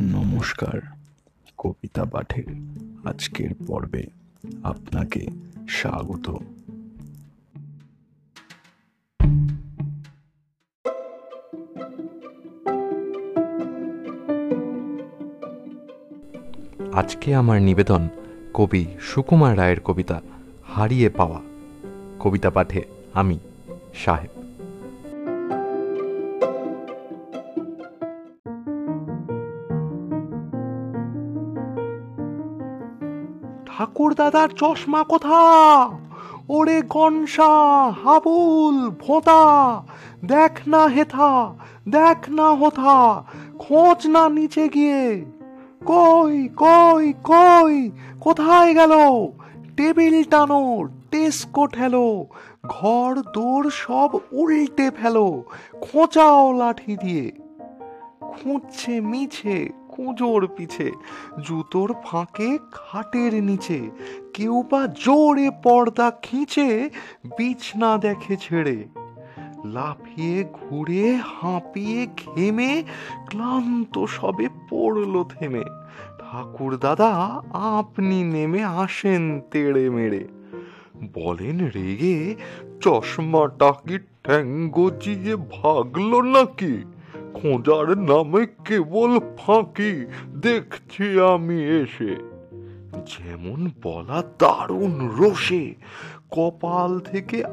নমস্কার, কবিতা পাঠের আজকের পর্বে আপনাকে স্বাগত। আজকে আমার নিবেদন কবি সুকুমার রায়ের কবিতা হারিয়ে পাওয়া। কবিতা পাঠে আমি, সাহেব। ঠাকুর দাদার চশমা কোথা? ওরে গনসা, হাবুল, ভোঁতা, দেখ না হেথা, দেখ না হোথা, খোঁজ না নিচে গিয়ে। কই কই কই, কোথায় গেল? টেবিল টানো, টেস্কো ঠেলো, ঘর দোর সব উল্টে ফেলো, খোঁচাও লাঠি দিয়ে। খুঁজছে মিছে কুঁজোর পিছে, জুতোর ফাঁকে খাটের নিচে, কেউ বা জোরে পর্দা খিঁচে, বিছনা দেখে ছেড়ে। লাফিয়ে, ঘুরে, হাঁপিয়ে, ঘেমে, ক্লান্ত সবে পড়ল থেমে। ঠাকুর দাদা, আপনি নেমে আসেন তেড়ে মেরে বলেন, রেগে চশমাটা কি ঠ্যাং গজিয়ে ভাগলো নাকি? খোঁজার নামে কেবল ফাঁকি দেখছি আমি এসে। যেমন বলা দারুণ রোষে, কপাল থেকে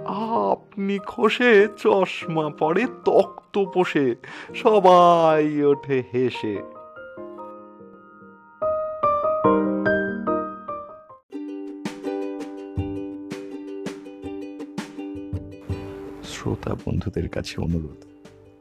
আপনি খসে, চশমা পরে তক্ত পোষে, সবাই ওঠে হেসে। শ্রোতা বন্ধুদের কাছে অনুরোধ